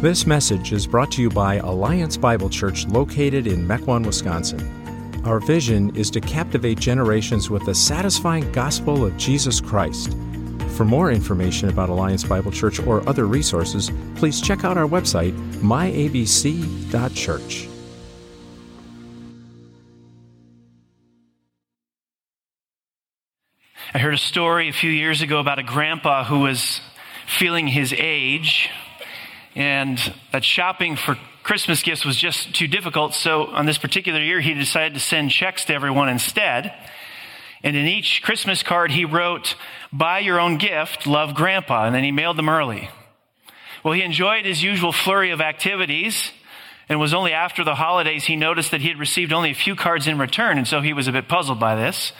This message is brought to you by Alliance Bible Church located in Mequon, Wisconsin. Our vision is to captivate generations with the satisfying gospel of Jesus Christ. For more information about Alliance Bible Church or other resources, please check out our website, myabc.church. I heard a story a few years ago about a grandpa who was feeling his age and that shopping for Christmas gifts was just too difficult. So on this particular year, he decided to send checks to everyone instead. And in each Christmas card, he wrote, Buy your own gift, love grandpa. And then he mailed them early. Well, he enjoyed his usual flurry of activities. And it was only after the holidays he noticed that he had received only a few cards in return. And so he was a bit puzzled by this.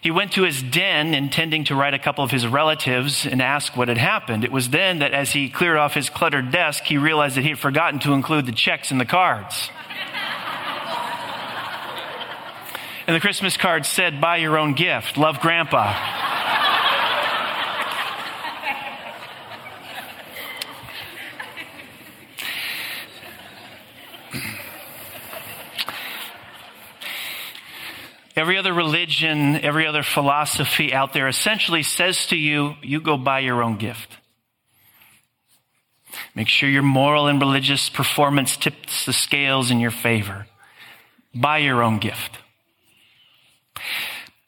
He went to his den intending to write a couple of his relatives and ask what had happened. It was then that as he cleared off his cluttered desk, he realized that he had forgotten to include the checks and the cards. and the Christmas card said, Buy your own gift. Love Grandpa. Every other religion, every other philosophy out there essentially says to you, you go buy your own gift. Make sure your moral and religious performance tips the scales in your favor. Buy your own gift.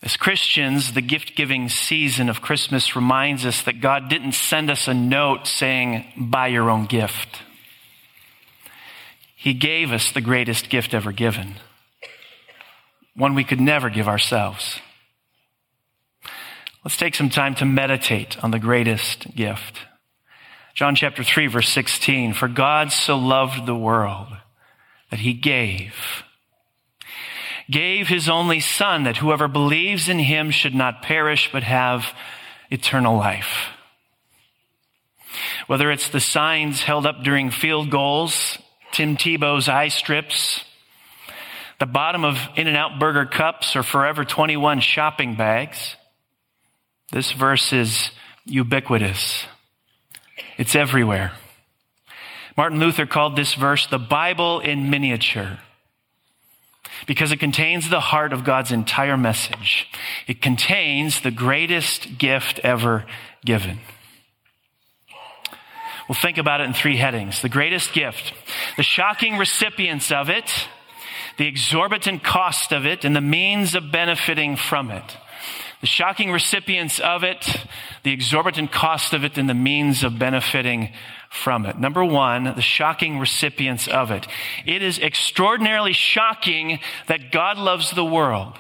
As Christians, the gift giving season of Christmas reminds us that God didn't send us a note saying, buy your own gift. He gave us the greatest gift ever given one we could never give ourselves. Let's take some time to meditate on the greatest gift. John chapter 3, verse 16 For God so loved the world that he gave, gave his only Son, that whoever believes in him should not perish but have eternal life. Whether it's the signs held up during field goals, Tim Tebow's eye strips, the bottom of In N Out burger cups or Forever 21 shopping bags. This verse is ubiquitous. It's everywhere. Martin Luther called this verse the Bible in miniature because it contains the heart of God's entire message. It contains the greatest gift ever given. We'll think about it in three headings. The greatest gift, the shocking recipients of it, the exorbitant cost of it and the means of benefiting from it. The shocking recipients of it, the exorbitant cost of it, and the means of benefiting from it. Number one, the shocking recipients of it. It is extraordinarily shocking that God loves the world.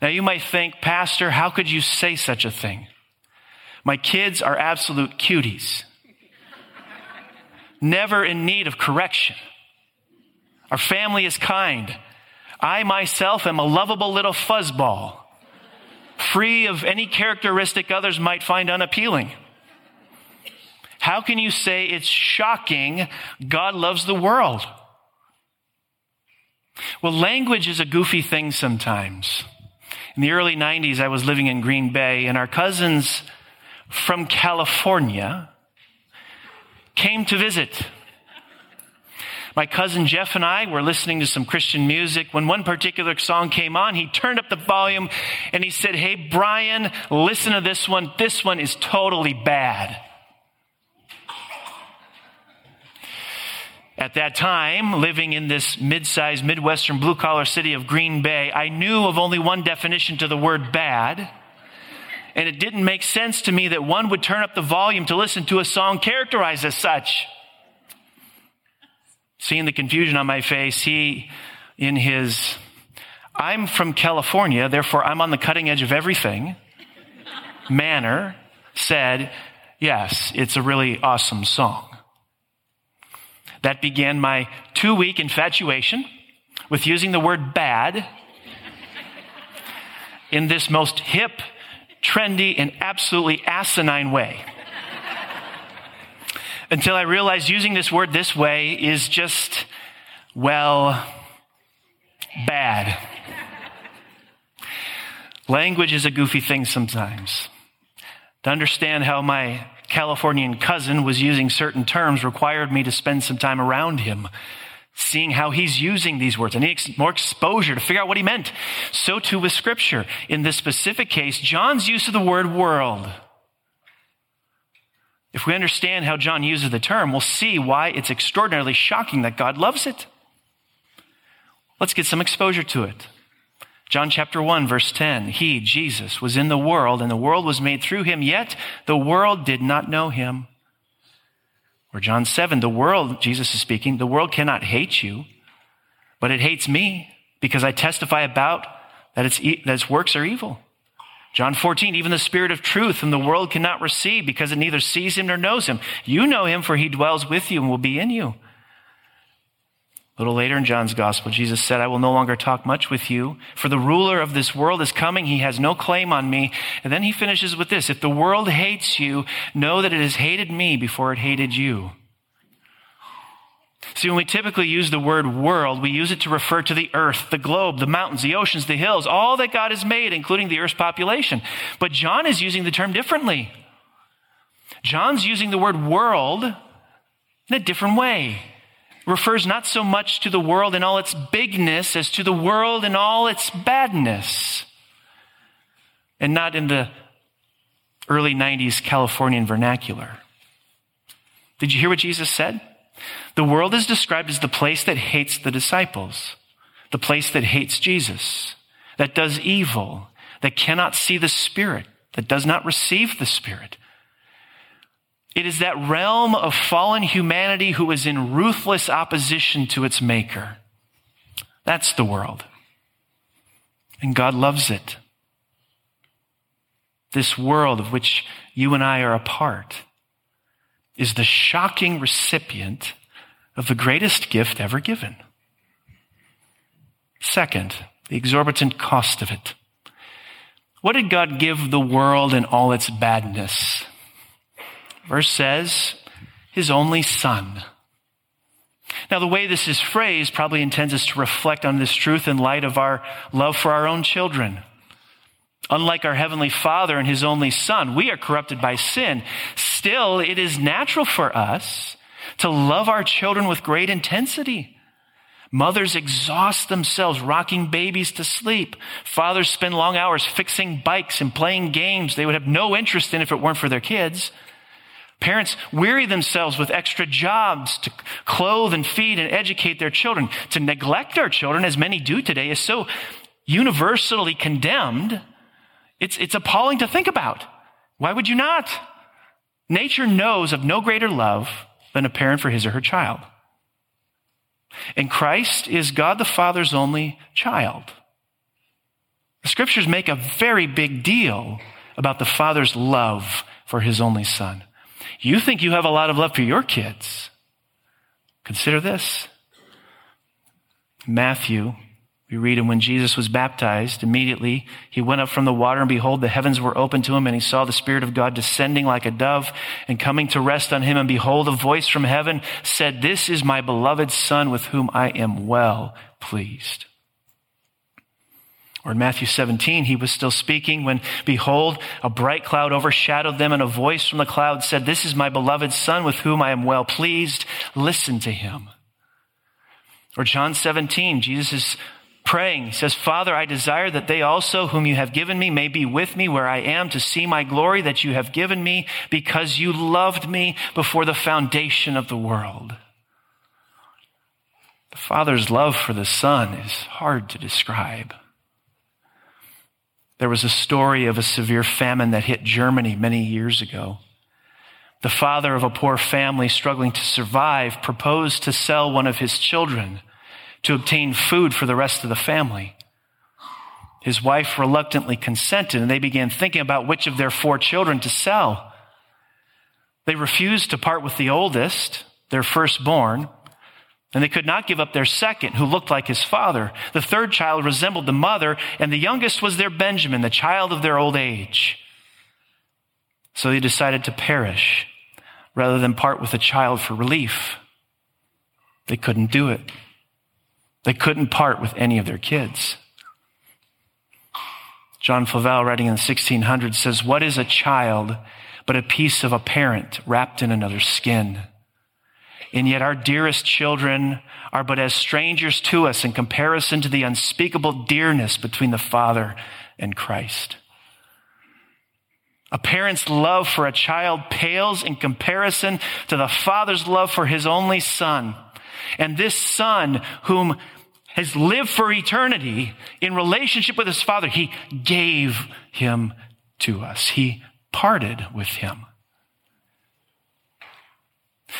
Now you might think, Pastor, how could you say such a thing? My kids are absolute cuties, never in need of correction. Our family is kind. I myself am a lovable little fuzzball, free of any characteristic others might find unappealing. How can you say it's shocking God loves the world? Well, language is a goofy thing sometimes. In the early 90s, I was living in Green Bay, and our cousins from California came to visit. My cousin Jeff and I were listening to some Christian music. When one particular song came on, he turned up the volume and he said, Hey, Brian, listen to this one. This one is totally bad. At that time, living in this mid-sized Midwestern blue-collar city of Green Bay, I knew of only one definition to the word bad. And it didn't make sense to me that one would turn up the volume to listen to a song characterized as such. Seeing the confusion on my face, he, in his, I'm from California, therefore I'm on the cutting edge of everything, manner, said, Yes, it's a really awesome song. That began my two week infatuation with using the word bad in this most hip, trendy, and absolutely asinine way until I realized using this word this way is just, well, bad. Language is a goofy thing sometimes. To understand how my Californian cousin was using certain terms required me to spend some time around him, seeing how he's using these words. I need more exposure to figure out what he meant. So too with Scripture. In this specific case, John's use of the word world. If we understand how John uses the term, we'll see why it's extraordinarily shocking that God loves it. Let's get some exposure to it. John chapter 1, verse 10 He, Jesus, was in the world, and the world was made through him, yet the world did not know him. Or John 7, the world, Jesus is speaking, the world cannot hate you, but it hates me because I testify about that its, that its works are evil. John 14, even the Spirit of truth whom the world cannot receive because it neither sees him nor knows him. You know him for he dwells with you and will be in you. A little later in John's gospel, Jesus said, I will no longer talk much with you, for the ruler of this world is coming. He has no claim on me. And then he finishes with this If the world hates you, know that it has hated me before it hated you. See, when we typically use the word world, we use it to refer to the earth, the globe, the mountains, the oceans, the hills, all that God has made, including the earth's population. But John is using the term differently. John's using the word world in a different way refers not so much to the world in all its bigness as to the world in all its badness. And not in the early 90s Californian vernacular. Did you hear what Jesus said? The world is described as the place that hates the disciples, the place that hates Jesus, that does evil, that cannot see the Spirit, that does not receive the Spirit, it is that realm of fallen humanity who is in ruthless opposition to its maker. That's the world. And God loves it. This world of which you and I are a part is the shocking recipient of the greatest gift ever given. Second, the exorbitant cost of it. What did God give the world in all its badness? Verse says, his only son. Now, the way this is phrased probably intends us to reflect on this truth in light of our love for our own children. Unlike our Heavenly Father and His only Son, we are corrupted by sin. Still, it is natural for us to love our children with great intensity. Mothers exhaust themselves rocking babies to sleep. Fathers spend long hours fixing bikes and playing games they would have no interest in if it weren't for their kids. Parents weary themselves with extra jobs to clothe and feed and educate their children. To neglect our children, as many do today, is so universally condemned. It's, it's appalling to think about. Why would you not? Nature knows of no greater love than a parent for his or her child. And Christ is God the Father's only child. The scriptures make a very big deal about the Father's love for his only son. You think you have a lot of love for your kids. Consider this. Matthew, we read, and when Jesus was baptized, immediately he went up from the water, and behold, the heavens were opened to him, and he saw the Spirit of God descending like a dove and coming to rest on him. And behold, a voice from heaven said, This is my beloved Son with whom I am well pleased. Or in Matthew 17, he was still speaking when, behold, a bright cloud overshadowed them, and a voice from the cloud said, This is my beloved Son with whom I am well pleased. Listen to him. Or John 17, Jesus is praying. He says, Father, I desire that they also, whom you have given me, may be with me where I am to see my glory that you have given me because you loved me before the foundation of the world. The Father's love for the Son is hard to describe. There was a story of a severe famine that hit Germany many years ago. The father of a poor family struggling to survive proposed to sell one of his children to obtain food for the rest of the family. His wife reluctantly consented, and they began thinking about which of their four children to sell. They refused to part with the oldest, their firstborn, and they could not give up their second, who looked like his father. The third child resembled the mother, and the youngest was their Benjamin, the child of their old age. So they decided to perish rather than part with a child for relief. They couldn't do it. They couldn't part with any of their kids. John Flavel, writing in the 1600s, says, What is a child but a piece of a parent wrapped in another skin. And yet our dearest children are but as strangers to us in comparison to the unspeakable dearness between the Father and Christ. A parent's love for a child pales in comparison to the father's love for his only son. And this son, whom has lived for eternity in relationship with his father, he gave him to us. He parted with him.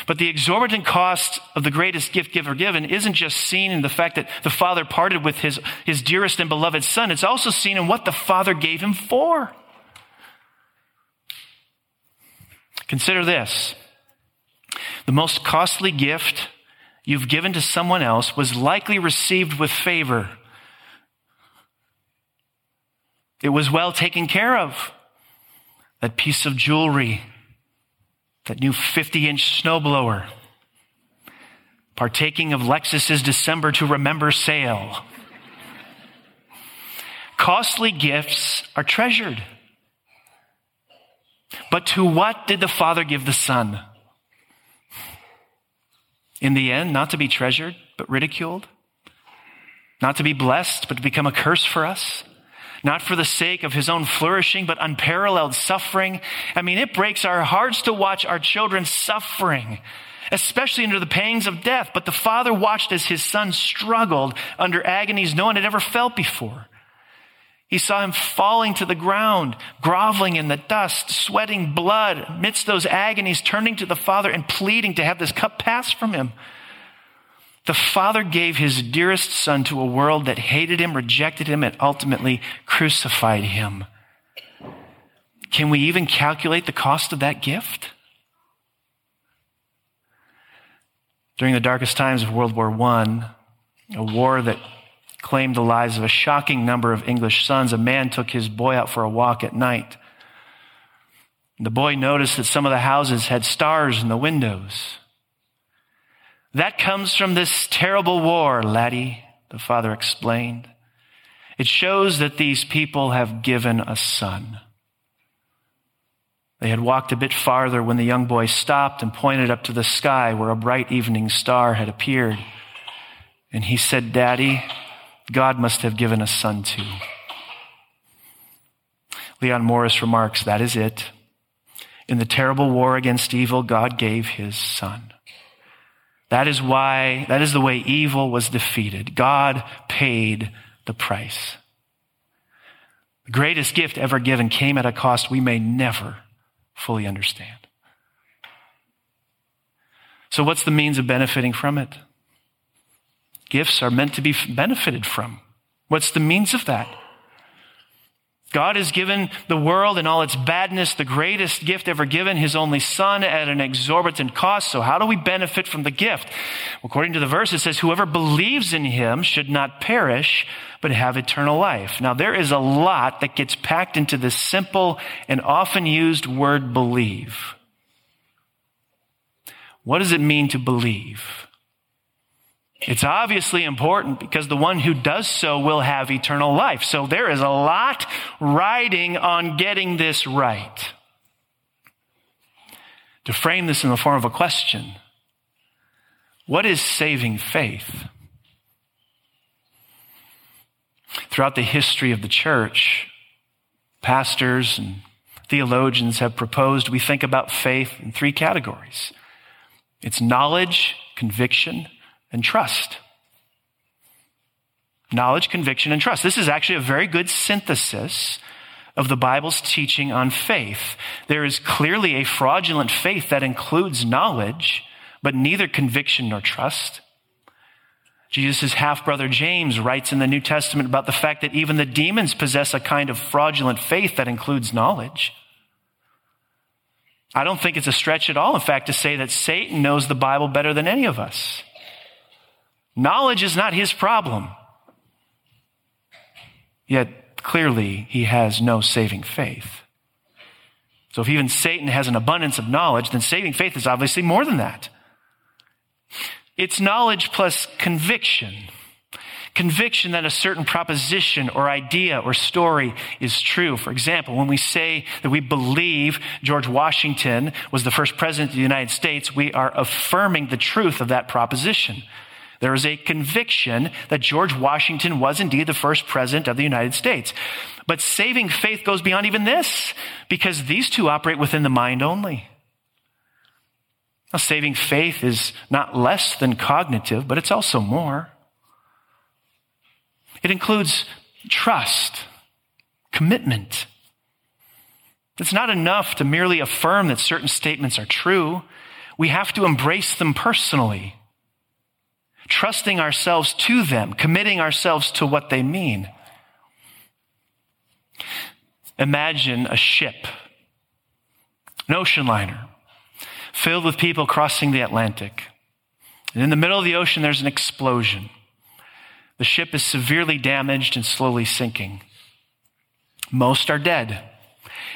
But the exorbitant cost of the greatest gift giver given isn't just seen in the fact that the father parted with his, his dearest and beloved son. It's also seen in what the father gave him for. Consider this. The most costly gift you've given to someone else was likely received with favor. It was well taken care of. That piece of jewelry, that new 50 inch snowblower, partaking of Lexus's December to Remember sale. Costly gifts are treasured. But to what did the Father give the Son? In the end, not to be treasured, but ridiculed. Not to be blessed, but to become a curse for us. Not for the sake of his own flourishing, but unparalleled suffering. I mean, it breaks our hearts to watch our children suffering, especially under the pangs of death. But the father watched as his son struggled under agonies no one had ever felt before. He saw him falling to the ground, groveling in the dust, sweating blood amidst those agonies, turning to the Father and pleading to have this cup pass from him. The Father gave his dearest Son to a world that hated him, rejected him, and ultimately crucified him. Can we even calculate the cost of that gift? During the darkest times of World War I, a war that claimed the lives of a shocking number of English sons, a man took his boy out for a walk at night. The boy noticed that some of the houses had stars in the windows. That comes from this terrible war, laddie, the father explained. It shows that these people have given a son. They had walked a bit farther when the young boy stopped and pointed up to the sky where a bright evening star had appeared. And he said, Daddy, God must have given a son too. Leon Morris remarks, that is it. In the terrible war against evil, God gave his son. That is why, that is the way evil was defeated. God paid the price. The greatest gift ever given came at a cost we may never fully understand. So what's the means of benefiting from it? Gifts are meant to be benefited from. What's the means of that? God has given the world and all its badness the greatest gift ever given, his only son at an exorbitant cost. So how do we benefit from the gift? According to the verse, it says, whoever believes in him should not perish, but have eternal life. Now there is a lot that gets packed into this simple and often used word believe. What does it mean to believe? It's obviously important because the one who does so will have eternal life. So there is a lot riding on getting this right. To frame this in the form of a question, what is saving faith? Throughout the history of the church, pastors and theologians have proposed we think about faith in three categories. It's knowledge, conviction, and trust. Knowledge, conviction, and trust. This is actually a very good synthesis of the Bible's teaching on faith. There is clearly a fraudulent faith that includes knowledge, but neither conviction nor trust. Jesus' half brother James writes in the New Testament about the fact that even the demons possess a kind of fraudulent faith that includes knowledge. I don't think it's a stretch at all, in fact, to say that Satan knows the Bible better than any of us. Knowledge is not his problem. Yet clearly he has no saving faith. So if even Satan has an abundance of knowledge, then saving faith is obviously more than that. It's knowledge plus conviction. conviction that a certain proposition or idea or story is true. For example, when we say that we believe George Washington was the first president of the United States, we are affirming the truth of that proposition. There is a conviction that George Washington was indeed the first president of the United States. But saving faith goes beyond even this because these two operate within the mind only. Now, saving faith is not less than cognitive, but it's also more. It includes trust, commitment. It's not enough to merely affirm that certain statements are true. We have to embrace them personally, trusting ourselves to them, committing ourselves to what they mean. Imagine a ship, an ocean liner, filled with people crossing the Atlantic. And in the middle of the ocean, there's an explosion. The ship is severely damaged and slowly sinking. Most are dead,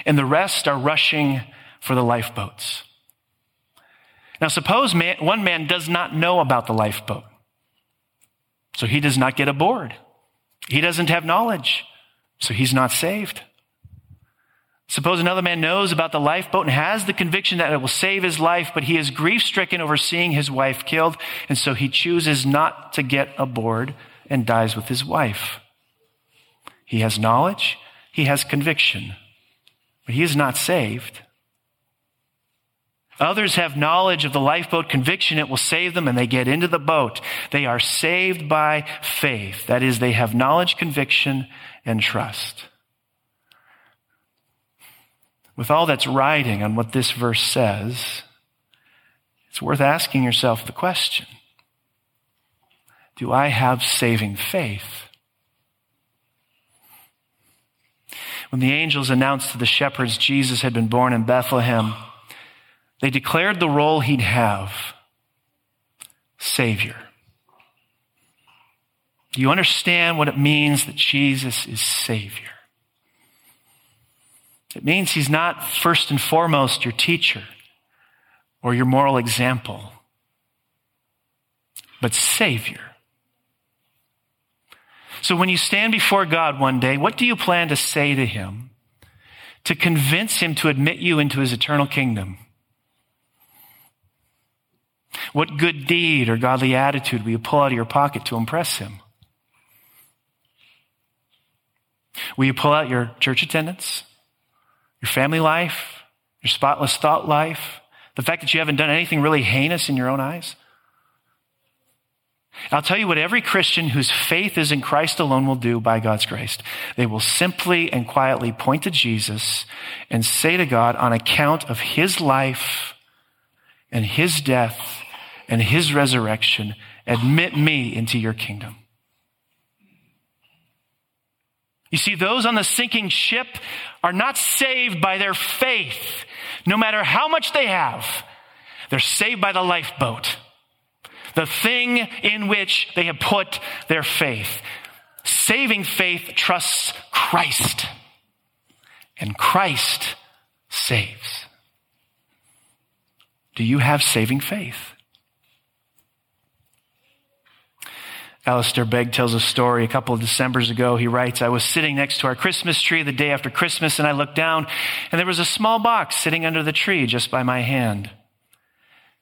and the rest are rushing for the lifeboats. Now, suppose man, one man does not know about the lifeboat, so he does not get aboard. He doesn't have knowledge, so he's not saved. Suppose another man knows about the lifeboat and has the conviction that it will save his life, but he is grief stricken over seeing his wife killed, and so he chooses not to get aboard and dies with his wife. He has knowledge, he has conviction, but he is not saved. Others have knowledge of the lifeboat conviction, it will save them, and they get into the boat. They are saved by faith. That is, they have knowledge, conviction, and trust. With all that's riding on what this verse says, it's worth asking yourself the question do I have saving faith? When the angels announced to the shepherds Jesus had been born in Bethlehem, they declared the role he'd have Savior. Do you understand what it means that Jesus is Savior? It means he's not first and foremost your teacher or your moral example, but Savior. So when you stand before God one day, what do you plan to say to him to convince him to admit you into his eternal kingdom? What good deed or godly attitude will you pull out of your pocket to impress him? Will you pull out your church attendance, your family life, your spotless thought life, the fact that you haven't done anything really heinous in your own eyes? I'll tell you what every Christian whose faith is in Christ alone will do by God's grace. They will simply and quietly point to Jesus and say to God, on account of his life and his death and his resurrection, admit me into your kingdom. You see, those on the sinking ship are not saved by their faith, no matter how much they have. They're saved by the lifeboat the thing in which they have put their faith. Saving faith trusts Christ, and Christ saves. Do you have saving faith? Alistair Begg tells a story a couple of Decembers ago. He writes, I was sitting next to our Christmas tree the day after Christmas, and I looked down, and there was a small box sitting under the tree just by my hand.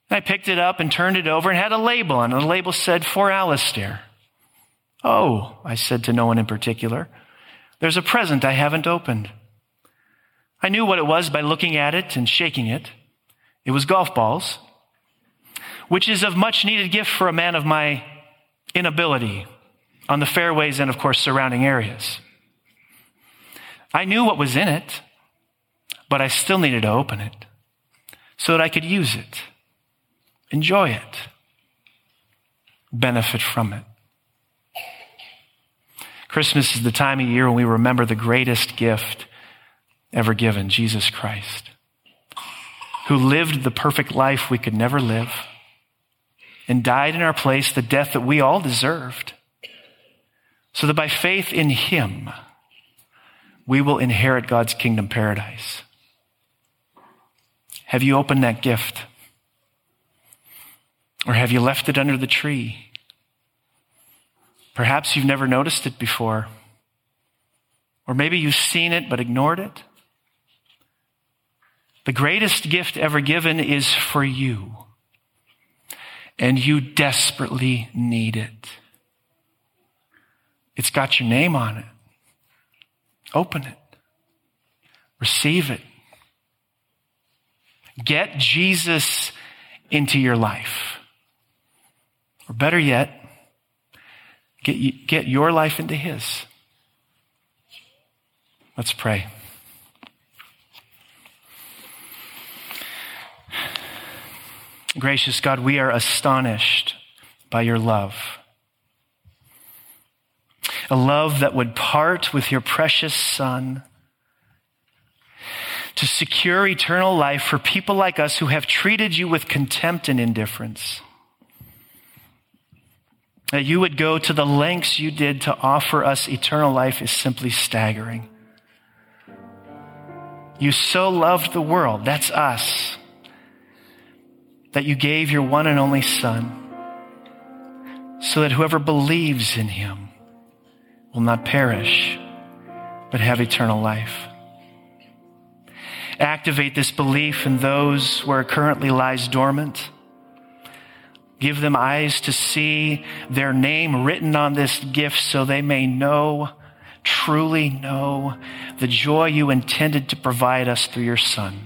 I picked it up and turned it over and had a label. And the label said, For Alistair. Oh, I said to no one in particular. There's a present I haven't opened. I knew what it was by looking at it and shaking it. It was golf balls, which is a much needed gift for a man of my inability on the fairways and, of course, surrounding areas. I knew what was in it, but I still needed to open it so that I could use it Enjoy it. Benefit from it. Christmas is the time of year when we remember the greatest gift ever given Jesus Christ, who lived the perfect life we could never live and died in our place the death that we all deserved, so that by faith in Him, we will inherit God's kingdom paradise. Have you opened that gift? Or have you left it under the tree? Perhaps you've never noticed it before. Or maybe you've seen it but ignored it. The greatest gift ever given is for you. And you desperately need it. It's got your name on it. Open it. Receive it. Get Jesus into your life. Or better yet, get, get your life into His. Let's pray. Gracious God, we are astonished by your love. A love that would part with your precious Son to secure eternal life for people like us who have treated you with contempt and indifference. That you would go to the lengths you did to offer us eternal life is simply staggering. You so loved the world, that's us, that you gave your one and only Son so that whoever believes in him will not perish, but have eternal life activate this belief in those where it currently lies dormant. Give them eyes to see their name written on this gift so they may know, truly know, the joy you intended to provide us through your Son.